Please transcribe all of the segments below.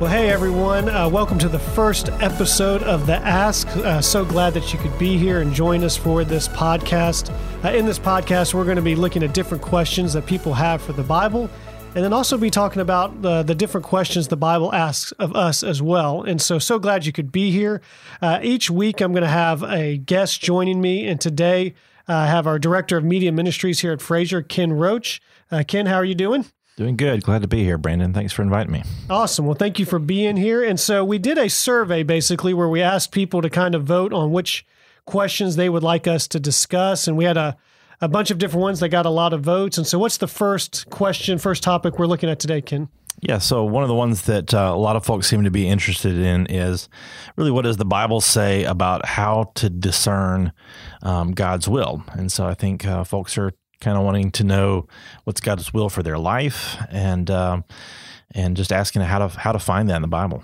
Well, hey everyone, uh, welcome to the first episode of The Ask. Uh, so glad that you could be here and join us for this podcast. Uh, in this podcast, we're going to be looking at different questions that people have for the Bible, and then also be talking about the, the different questions the Bible asks of us as well. And so, so glad you could be here. Uh, each week, I'm going to have a guest joining me, and today, uh, I have our Director of Media Ministries here at Frazer, Ken Roach. Uh, Ken, how are you doing? Doing good. Glad to be here, Brandon. Thanks for inviting me. Awesome. Well, thank you for being here. And so we did a survey basically where we asked people to kind of vote on which questions they would like us to discuss. And we had a, a bunch of different ones that got a lot of votes. And so, what's the first question, first topic we're looking at today, Ken? Yeah, so one of the ones that uh, a lot of folks seem to be interested in is really what does the Bible say about how to discern um, God's will? And so I think uh, folks are kind of wanting to know what's God's will for their life, and um, and just asking how to how to find that in the Bible.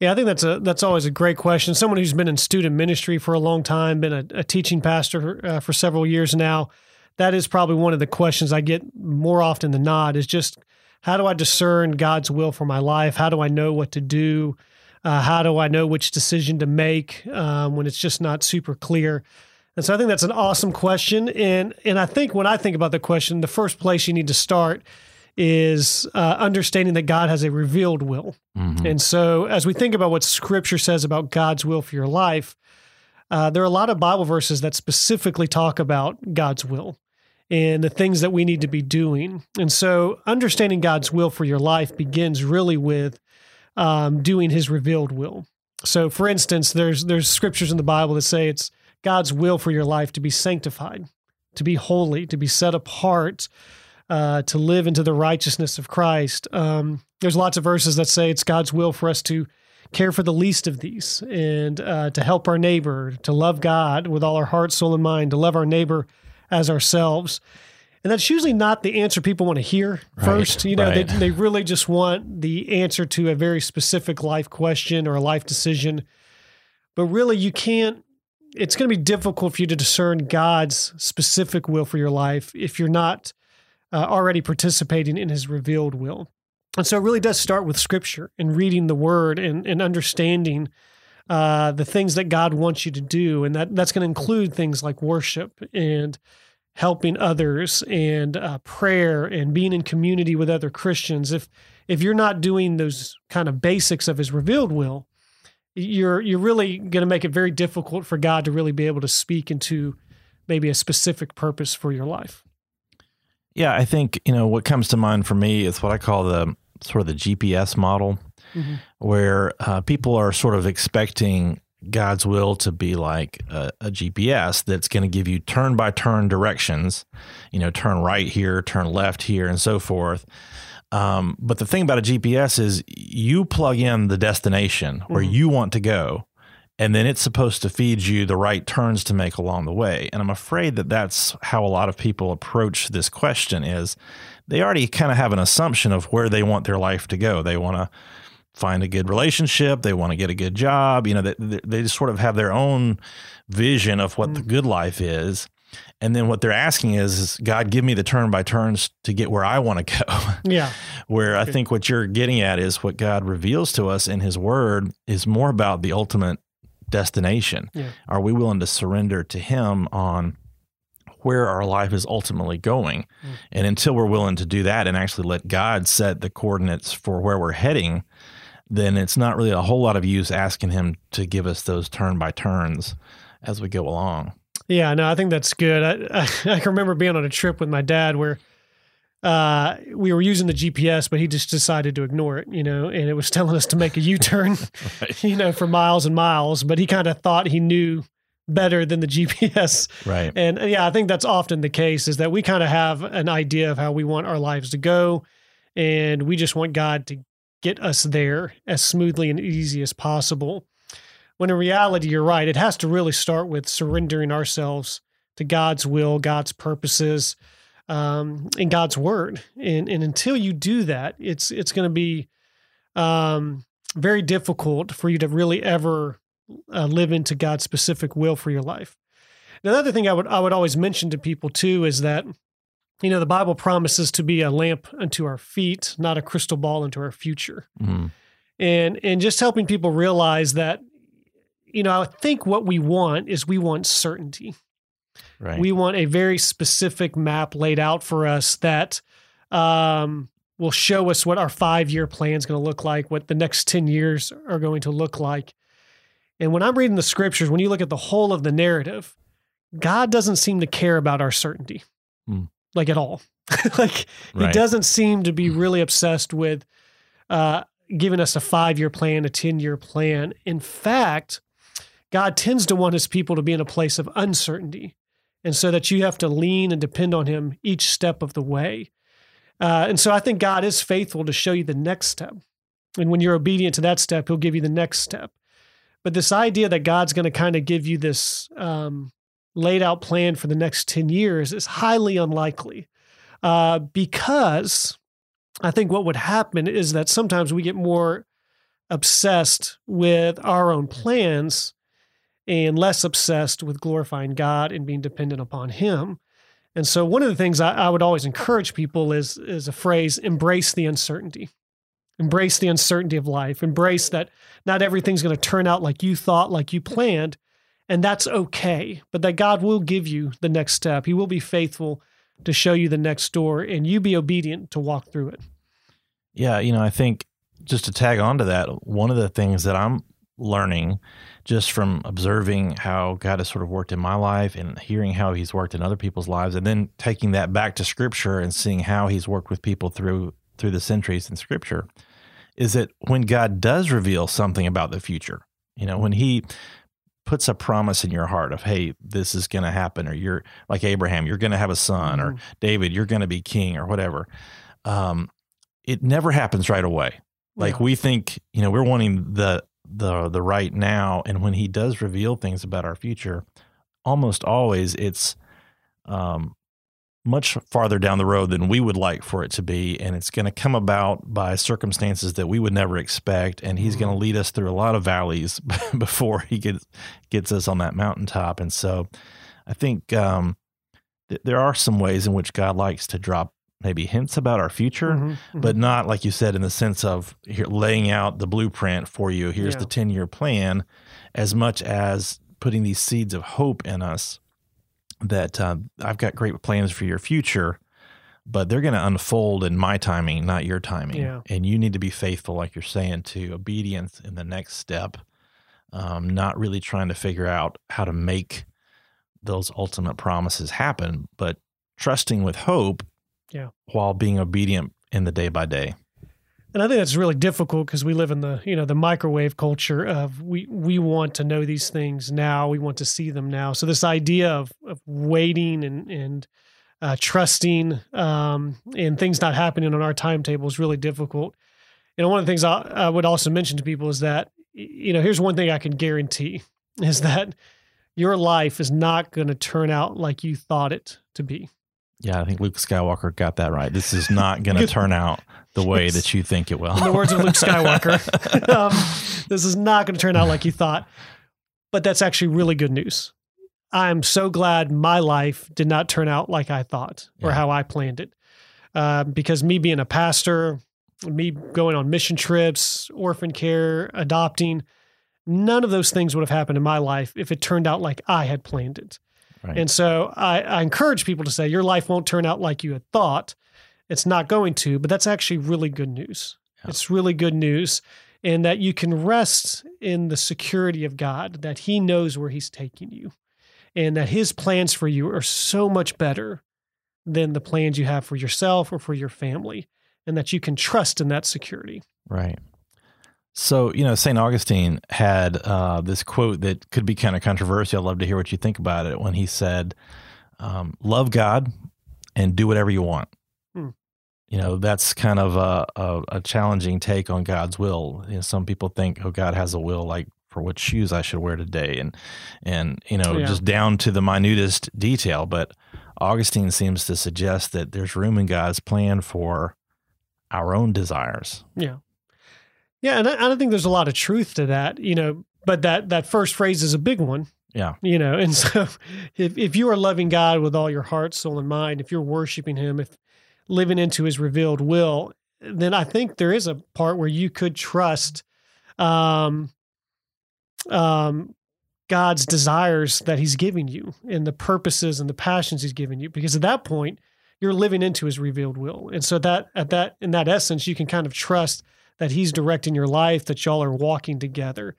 Yeah, I think that's a that's always a great question. Someone who's been in student ministry for a long time, been a, a teaching pastor uh, for several years now. That is probably one of the questions I get more often than not. Is just how do I discern God's will for my life? How do I know what to do? Uh, how do I know which decision to make um, when it's just not super clear? And so I think that's an awesome question. And and I think when I think about the question, the first place you need to start is uh, understanding that God has a revealed will. Mm-hmm. And so as we think about what Scripture says about God's will for your life, uh, there are a lot of Bible verses that specifically talk about God's will and the things that we need to be doing. And so understanding God's will for your life begins really with um, doing His revealed will. So, for instance, there's there's scriptures in the Bible that say it's God's will for your life to be sanctified, to be holy, to be set apart, uh, to live into the righteousness of Christ. Um, there's lots of verses that say it's God's will for us to care for the least of these and uh, to help our neighbor, to love God with all our heart, soul, and mind, to love our neighbor as ourselves. And that's usually not the answer people want to hear right, first. You know, right. they, they really just want the answer to a very specific life question or a life decision. But really, you can't it's going to be difficult for you to discern God's specific will for your life if you're not uh, already participating in his revealed will. And so it really does start with scripture and reading the word and, and understanding uh, the things that God wants you to do. And that, that's going to include things like worship and helping others and uh, prayer and being in community with other Christians. If, if you're not doing those kind of basics of his revealed will, you're you're really going to make it very difficult for God to really be able to speak into maybe a specific purpose for your life. Yeah, I think you know what comes to mind for me is what I call the sort of the GPS model, mm-hmm. where uh, people are sort of expecting God's will to be like a, a GPS that's going to give you turn by turn directions, you know, turn right here, turn left here, and so forth. Um, but the thing about a GPS is you plug in the destination where mm-hmm. you want to go, and then it's supposed to feed you the right turns to make along the way. And I'm afraid that that's how a lot of people approach this question is they already kind of have an assumption of where they want their life to go. They want to find a good relationship, they want to get a good job, you know, they, they just sort of have their own vision of what mm-hmm. the good life is. And then what they're asking is, is God, give me the turn by turns to get where I want to go. Yeah. where I think what you're getting at is what God reveals to us in his word is more about the ultimate destination. Yeah. Are we willing to surrender to him on where our life is ultimately going? Mm. And until we're willing to do that and actually let God set the coordinates for where we're heading, then it's not really a whole lot of use asking him to give us those turn by turns as we go along. Yeah, no, I think that's good. I, I, I, can remember being on a trip with my dad where uh, we were using the GPS, but he just decided to ignore it, you know, and it was telling us to make a U turn, right. you know, for miles and miles. But he kind of thought he knew better than the GPS. Right. And yeah, I think that's often the case is that we kind of have an idea of how we want our lives to go. And we just want God to get us there as smoothly and easy as possible. When in reality, you're right. It has to really start with surrendering ourselves to God's will, God's purposes, um, and God's word. And, and until you do that, it's it's going to be um, very difficult for you to really ever uh, live into God's specific will for your life. Another thing I would I would always mention to people too is that you know the Bible promises to be a lamp unto our feet, not a crystal ball into our future. Mm. and and just helping people realize that you know, I think what we want is we want certainty. Right. We want a very specific map laid out for us that um, will show us what our five year plan is going to look like, what the next 10 years are going to look like. And when I'm reading the scriptures, when you look at the whole of the narrative, God doesn't seem to care about our certainty, Hmm. like at all. like he doesn't seem to be really obsessed with uh, giving us a five year plan, a 10 year plan. In fact, God tends to want his people to be in a place of uncertainty. And so that you have to lean and depend on him each step of the way. Uh, and so I think God is faithful to show you the next step. And when you're obedient to that step, he'll give you the next step. But this idea that God's going to kind of give you this um, laid out plan for the next 10 years is highly unlikely uh, because I think what would happen is that sometimes we get more obsessed with our own plans and less obsessed with glorifying God and being dependent upon Him. And so, one of the things I, I would always encourage people is is a phrase: embrace the uncertainty. Embrace the uncertainty of life. Embrace that not everything's going to turn out like you thought, like you planned, and that's okay. But that God will give you the next step. He will be faithful to show you the next door, and you be obedient to walk through it. Yeah, you know, I think just to tag on to that, one of the things that I'm learning just from observing how God has sort of worked in my life and hearing how he's worked in other people's lives and then taking that back to scripture and seeing how he's worked with people through through the centuries in scripture is that when God does reveal something about the future, you know, when he puts a promise in your heart of hey this is going to happen or you're like abraham you're going to have a son or Mhm. david you're going to be king or whatever um, it never happens right away like Yeah. we think you know we're wanting the the the right now and when he does reveal things about our future almost always it's um much farther down the road than we would like for it to be and it's going to come about by circumstances that we would never expect and he's going to lead us through a lot of valleys before he gets gets us on that mountaintop and so i think um th- there are some ways in which god likes to drop maybe hints about our future Mhm, mhm. but not like you said in the sense of here laying out the blueprint for you here's Yeah. the 10 year plan as much as putting these seeds of hope in us that uh, i've got great plans for your future but they're going to unfold in my timing not your timing Yeah. and you need to be faithful like you're saying to obedience in the next step um, not really trying to figure out how to make those ultimate promises happen but trusting with hope Yeah. while being obedient in the day by day And I think that's really difficult because we live in the you know the microwave culture of we we want to know these things now, we want to see them now. So this idea of of waiting and and uh, trusting um, and things not happening on our timetable is really difficult. You know, one of the things I, I would also mention to people is that you know here's one thing I can guarantee is that your life is not going to turn out like you thought it to be. Yeah, I think Luke Skywalker got that right. This is not going to turn out the way that you think it will. in the words of Luke Skywalker. um, this is not going to turn out like you thought, but that's actually really good news. I'm so glad my life did not turn out like I thought or Yeah. how I planned it. Uh, because me being a pastor, me going on mission trips, orphan care, adopting, none of those things would have happened in my life if it turned out like I had planned it. Right. And so I, I encourage people to say, your life won't turn out like you had thought. It's not going to, but that's actually really good news. Yeah. It's really good news. And that you can rest in the security of God, that He knows where He's taking you, and that His plans for you are so much better than the plans you have for yourself or for your family, and that you can trust in that security. Right. So, you know, St. Augustine had uh, this quote that could be kind of controversial. I'd love to hear what you think about it when he said, um, Love God and do whatever you want. Hmm. You know, that's kind of a, a, a challenging take on God's will. You know, some people think, oh, God has a will like for what shoes I should wear today and, and you know, Yeah. just down to the minutest detail. But Augustine seems to suggest that there's room in God's plan for our own desires. Yeah. Yeah. And I, I don't think there's a lot of truth to that, you know, but that, that first phrase is a big one. Yeah. you know and so if, if you are loving god with all your heart soul and mind if you're worshiping him if living into his revealed will then I think there is a part where you could trust um, um, God's desires that He's giving you and the purposes and the passions He's given you. Because at that point, you're living into His revealed will, and so that at that in that essence, you can kind of trust that He's directing your life, that y'all are walking together.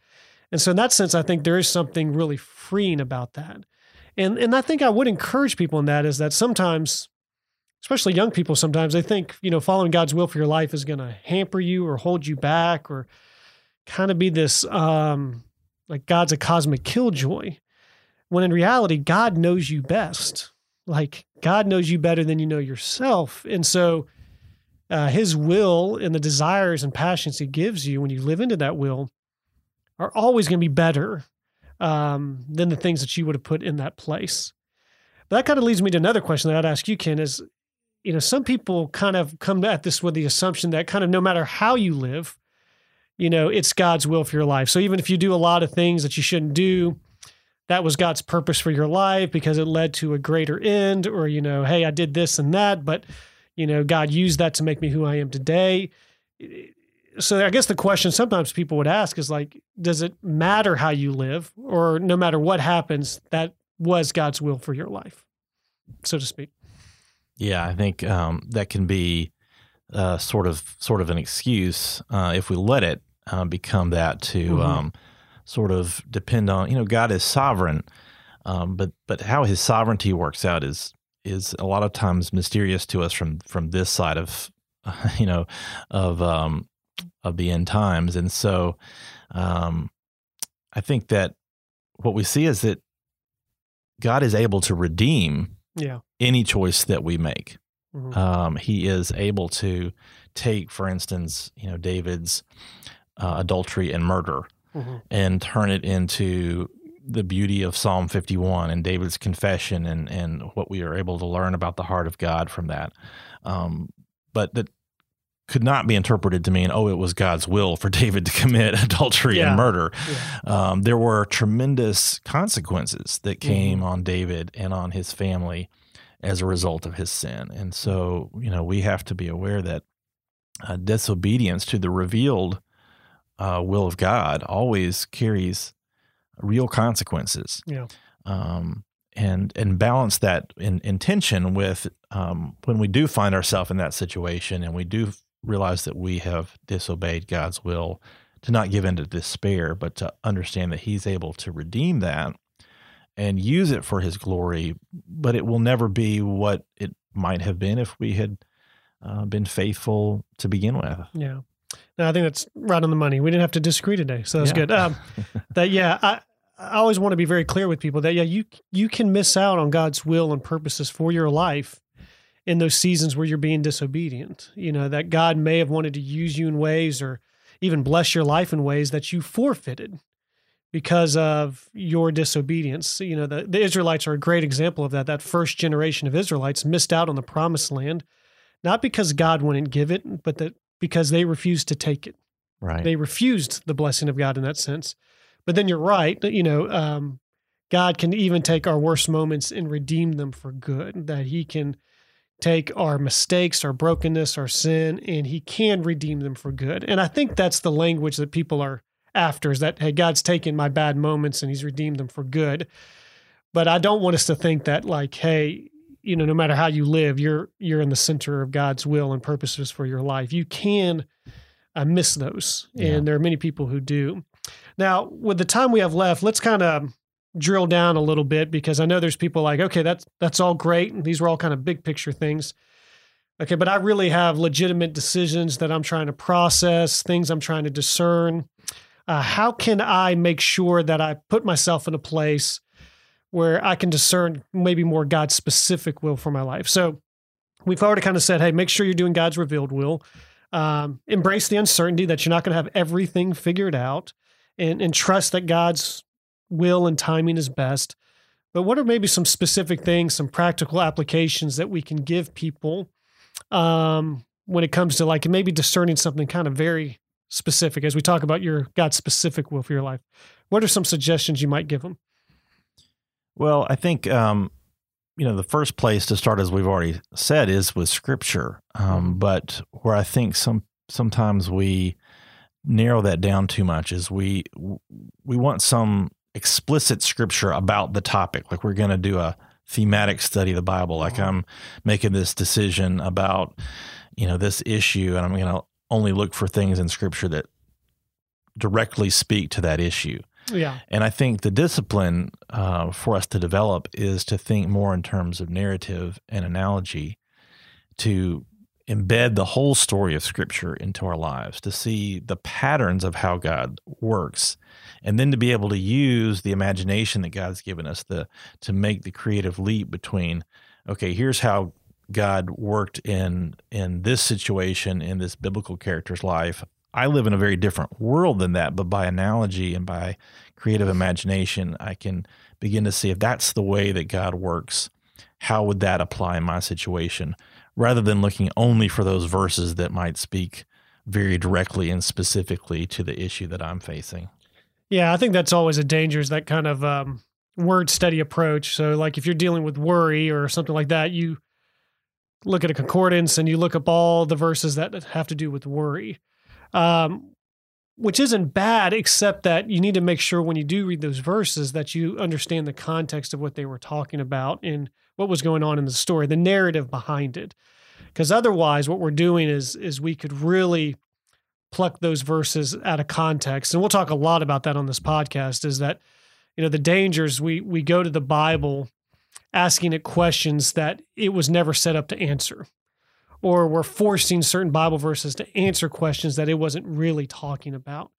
And so in that sense, I think there is something really freeing about that. And and I think I would encourage people in that is that sometimes, especially young people, sometimes they think, you know, following God's will for your life is going to hamper you or hold you back or kind of be this um like God's a cosmic killjoy. When in reality, God knows you best. Like God knows you better than you know yourself. And so uh, his will and the desires and passions he gives you when you live into that will are always going to be better um, than the things that you would have put in that place. But that kind of leads me to another question that I'd ask you, Ken, is, you know, some people kind of come at this with the assumption that kind of no matter how you live, you know, it's God's will for your life. So even if you do a lot of things that you shouldn't do, that was God's purpose for your life because it led to a greater end, or, you know, hey, I did this and that, but, you know, God used that to make me who I am today so I guess the question sometimes people would ask is like, does it matter how you live, or no matter what happens, that was God's will for your life, so to speak? Yeah, I think um, that can be uh, sort of sort of an excuse uh, if we let it uh, become that to mm-hmm. um, sort of depend on you know God is sovereign, um, but but how His sovereignty works out is is a lot of times mysterious to us from from this side of you know of um, of the end times. And so um, I think that what we see is that God is able to redeem yeah. any choice that we make. Mm-hmm. Um, he is able to take, for instance, you know, David's uh, adultery and murder mm-hmm. and turn it into the beauty of Psalm 51 and David's confession and, and what we are able to learn about the heart of God from that. Um, but that could not be interpreted to mean, oh, it was God's will for David to commit adultery yeah. and murder. Yeah. Um, there were tremendous consequences that mm-hmm. came mm-hmm. on David and on his family as a result of his sin. And so, you know, we have to be aware that uh, disobedience to the revealed uh, will of God always carries real consequences. Yeah. Um, and and balance that in intention with um, when we do find ourselves in that situation and we do realize that we have disobeyed God's will, to not give in to despair, but to understand that He's able to redeem that and use it for His glory. But it will never be what it might have been if we had uh, been faithful to begin with. Yeah. No, I think that's right on the money. We didn't have to disagree today, so that's yeah. good. Um, that yeah, I I always want to be very clear with people that yeah, you you can miss out on God's will and purposes for your life in those seasons where you're being disobedient. You know, that God may have wanted to use you in ways or even bless your life in ways that you forfeited because of your disobedience. You know, the, the Israelites are a great example of that. That first generation of Israelites missed out on the promised land, not because God wouldn't give it, but that because they refused to take it. Right. They refused the blessing of God in that sense. But then you're right. You know, um, God can even take our worst moments and redeem them for good. That He can take our mistakes, our brokenness, our sin, and He can redeem them for good. And I think that's the language that people are after is that, hey, God's taken my bad moments and He's redeemed them for good. But I don't want us to think that, like, hey, you know, no matter how you live, you're you're in the center of God's will and purposes for your life. You can uh, miss those, yeah. and there are many people who do. Now, with the time we have left, let's kind of drill down a little bit because I know there's people like, okay, that's that's all great. These were all kind of big picture things. Okay, but I really have legitimate decisions that I'm trying to process, things I'm trying to discern. Uh, how can I make sure that I put myself in a place where I can discern maybe more God's specific will for my life? So we've already kind of said, hey, make sure you're doing God's revealed will. Um, embrace the uncertainty that you're not going to have everything figured out and, and trust that God's will and timing is best. But what are maybe some specific things, some practical applications that we can give people um, when it comes to like maybe discerning something kind of very specific as we talk about your God's specific will for your life? What are some suggestions you might give them? Well, I think um, you know, the first place to start, as we've already said, is with Scripture. Um, but where I think some sometimes we narrow that down too much is we we want some explicit Scripture about the topic, like we're going to do a thematic study of the Bible. Like I'm making this decision about you know this issue, and I'm going to only look for things in Scripture that directly speak to that issue. Yeah. And I think the discipline uh, for us to develop is to think more in terms of narrative and analogy, to embed the whole story of Scripture into our lives, to see the patterns of how God works, and then to be able to use the imagination that God's given us the, to make the creative leap between, okay, here's how God worked in in this situation in this biblical character's life. I live in a very different world than that, but by analogy and by creative imagination, I can begin to see if that's the way that God works, how would that apply in my situation, rather than looking only for those verses that might speak very directly and specifically to the issue that I'm facing. Yeah, I think that's always a danger is that kind of um, word study approach. So, like if you're dealing with worry or something like that, you look at a concordance and you look up all the verses that have to do with worry um, which isn't bad, except that you need to make sure when you do read those verses that you understand the context of what they were talking about and what was going on in the story, the narrative behind it. Because otherwise, what we're doing is is we could really pluck those verses out of context, and we'll talk a lot about that on this podcast. Is that you know the dangers we we go to the Bible asking it questions that it was never set up to answer or we're forcing certain Bible verses to answer questions that it wasn't really talking about.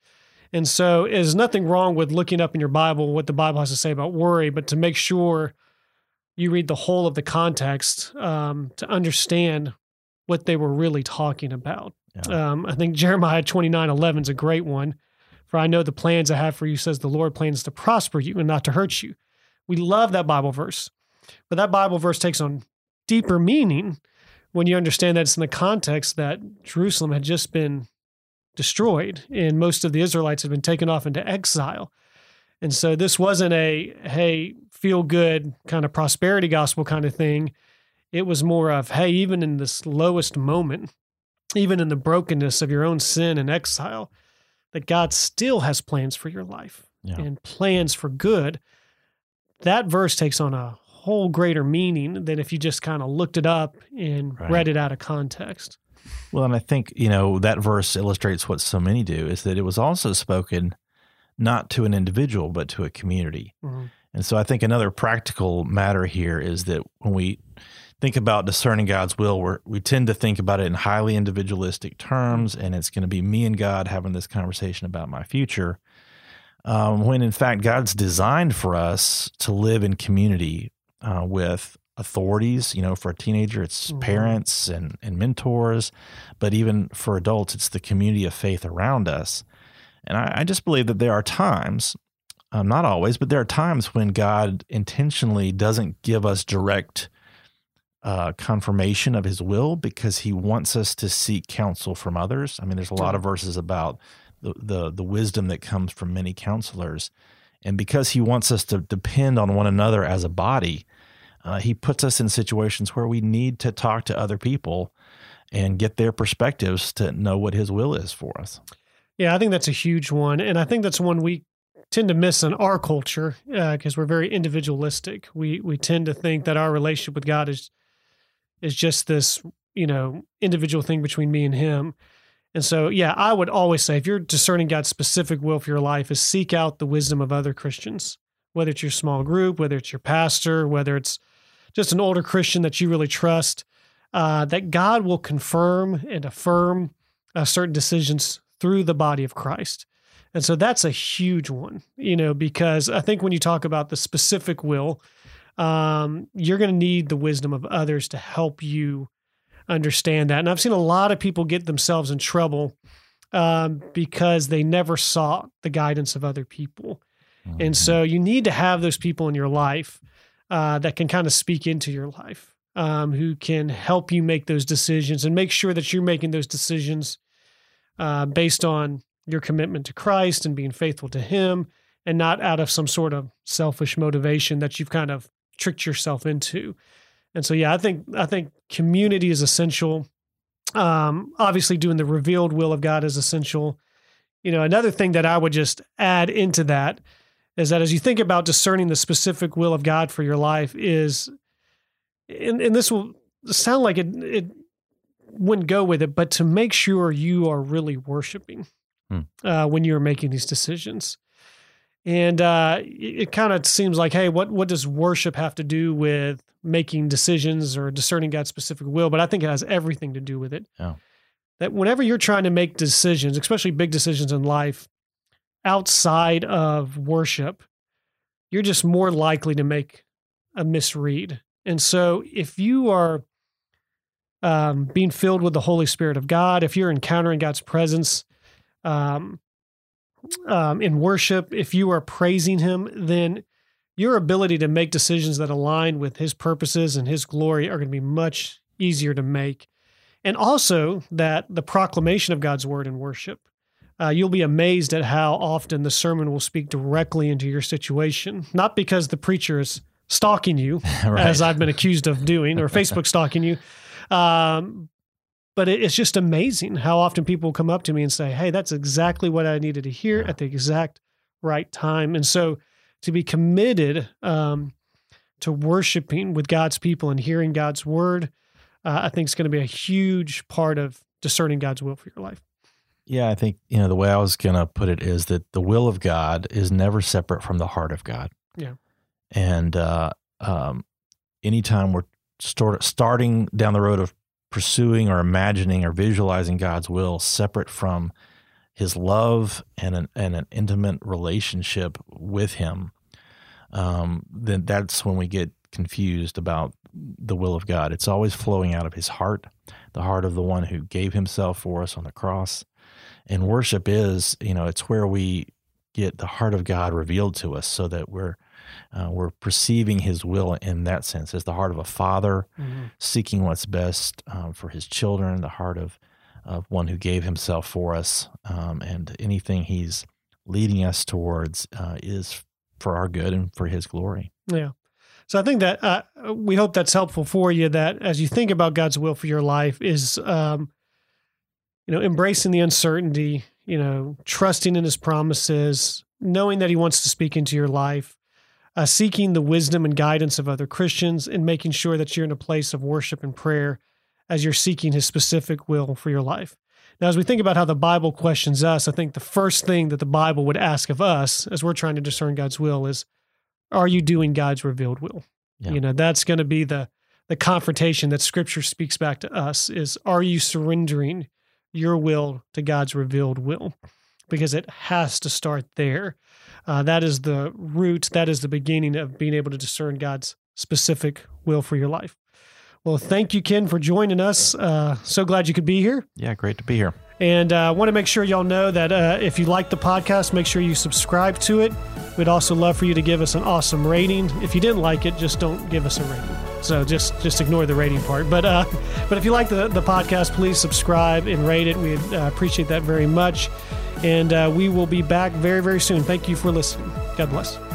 And so there's nothing wrong with looking up in your Bible what the Bible has to say about worry, but to make sure you read the whole of the context um, to understand what they were really talking about. Yeah. Um, I think Jeremiah 29 11 is a great one. For I know the plans I have for you, says the Lord, plans to prosper you and not to hurt you. We love that Bible verse, but that Bible verse takes on deeper meaning when you understand that it's in the context that Jerusalem had just been destroyed and most of the Israelites had been taken off into exile. And so this wasn't a, hey, feel good kind of prosperity gospel kind of thing. It was more of, hey, even in this lowest moment, even in the brokenness of your own sin and exile, that God still has plans for your life yeah. and plans for good. That verse takes on a whole greater meaning than if you just kind of looked it up and right. read it out of context. Well, and I think, you know, that verse illustrates what so many do is that it was also spoken not to an individual, but to a community. Mm-hmm. And so I think another practical matter here is that when we think about discerning God's will, we we tend to think about it in highly individualistic terms, and it's going to be me and God having this conversation about my future. Um, when in fact, God's designed for us to live in community uh, with authorities. You know, for a teenager, it's mm-hmm. parents and, and mentors, but even for adults, it's the community of faith around us. And I, I just believe that there are times, um, not always, but there are times when God intentionally doesn't give us direct uh, confirmation of his will because he wants us to seek counsel from others. I mean, there's a lot of verses about the, the, the wisdom that comes from many counselors. And because he wants us to depend on one another as a body, uh, he puts us in situations where we need to talk to other people and get their perspectives to know what his will is for us. Yeah, I think that's a huge one. And I think that's one we tend to miss in our culture because uh, we're very individualistic. We we tend to think that our relationship with God is is just this, you know, individual thing between me and him. And so, yeah, I would always say if you're discerning God's specific will for your life, is seek out the wisdom of other Christians, whether it's your small group, whether it's your pastor, whether it's just an older Christian that you really trust, uh, that God will confirm and affirm uh, certain decisions through the body of Christ. And so that's a huge one, you know, because I think when you talk about the specific will, um, you're going to need the wisdom of others to help you understand that. And I've seen a lot of people get themselves in trouble um, because they never sought the guidance of other people. Mm-hmm. And so you need to have those people in your life uh, that can kind of speak into your life, um, who can help you make those decisions and make sure that you're making those decisions uh, based on your commitment to Christ and being faithful to Him and not out of some sort of selfish motivation that you've kind of tricked yourself into. And so, yeah, I think I think community is essential. Um, obviously, doing the revealed will of God is essential. You know, another thing that I would just add into that is that as you think about discerning the specific will of God for your life, is and, and this will sound like it, it wouldn't go with it, but to make sure you are really worshiping hmm. uh, when you're making these decisions. And uh, it, it kind of seems like, hey, what what does worship have to do with making decisions or discerning God's specific will? But I think it has everything to do with it. Yeah. That whenever you're trying to make decisions, especially big decisions in life, outside of worship, you're just more likely to make a misread. And so if you are um, being filled with the Holy Spirit of God, if you're encountering God's presence um, um, in worship, if you are praising Him, then your ability to make decisions that align with His purposes and His glory are going to be much easier to make. And also that the proclamation of God's word in worship. Uh, you'll be amazed at how often the sermon will speak directly into your situation, not because the preacher is stalking you, right. as I've been accused of doing, or Facebook stalking you, um, but it's just amazing how often people come up to me and say, Hey, that's exactly what I needed to hear yeah. at the exact right time. And so to be committed um, to worshiping with God's people and hearing God's word, uh, I think is going to be a huge part of discerning God's will for your life. Yeah, I think, you know, the way I was going to put it is that the will of God is never separate from the heart of God. Yeah. And uh, um, anytime we're start, starting down the road of pursuing or imagining or visualizing God's will separate from his love and an, and an intimate relationship with him, um, then that's when we get confused about the will of God. It's always flowing out of his heart, the heart of the one who gave himself for us on the cross. And worship is, you know, it's where we get the heart of God revealed to us so that we're uh, we're perceiving his will in that sense as the heart of a father mm-hmm. seeking what's best um, for his children, the heart of, of one who gave himself for us. Um, and anything he's leading us towards uh, is for our good and for his glory. Yeah. So I think that uh, we hope that's helpful for you. That as you think about God's will for your life, is um, you know embracing the uncertainty, you know, trusting in His promises, knowing that He wants to speak into your life, uh, seeking the wisdom and guidance of other Christians, and making sure that you're in a place of worship and prayer as you're seeking His specific will for your life. Now, as we think about how the Bible questions us, I think the first thing that the Bible would ask of us as we're trying to discern God's will is, are you doing God's revealed will? Yeah. You know, that's going to be the the confrontation that Scripture speaks back to us: is are you surrendering your will to God's revealed will? Because it has to start there. Uh, that is the root, that is the beginning of being able to discern God's specific will for your life. Well, thank you, Ken, for joining us. Uh, so glad you could be here. Yeah, great to be here. And I uh, want to make sure y'all know that uh, if you like the podcast, make sure you subscribe to it. We'd also love for you to give us an awesome rating. If you didn't like it, just don't give us a rating. So just just ignore the rating part. But uh, but if you like the, the podcast, please subscribe and rate it. We'd uh, appreciate that very much. And uh, we will be back very, very soon. Thank you for listening. God bless.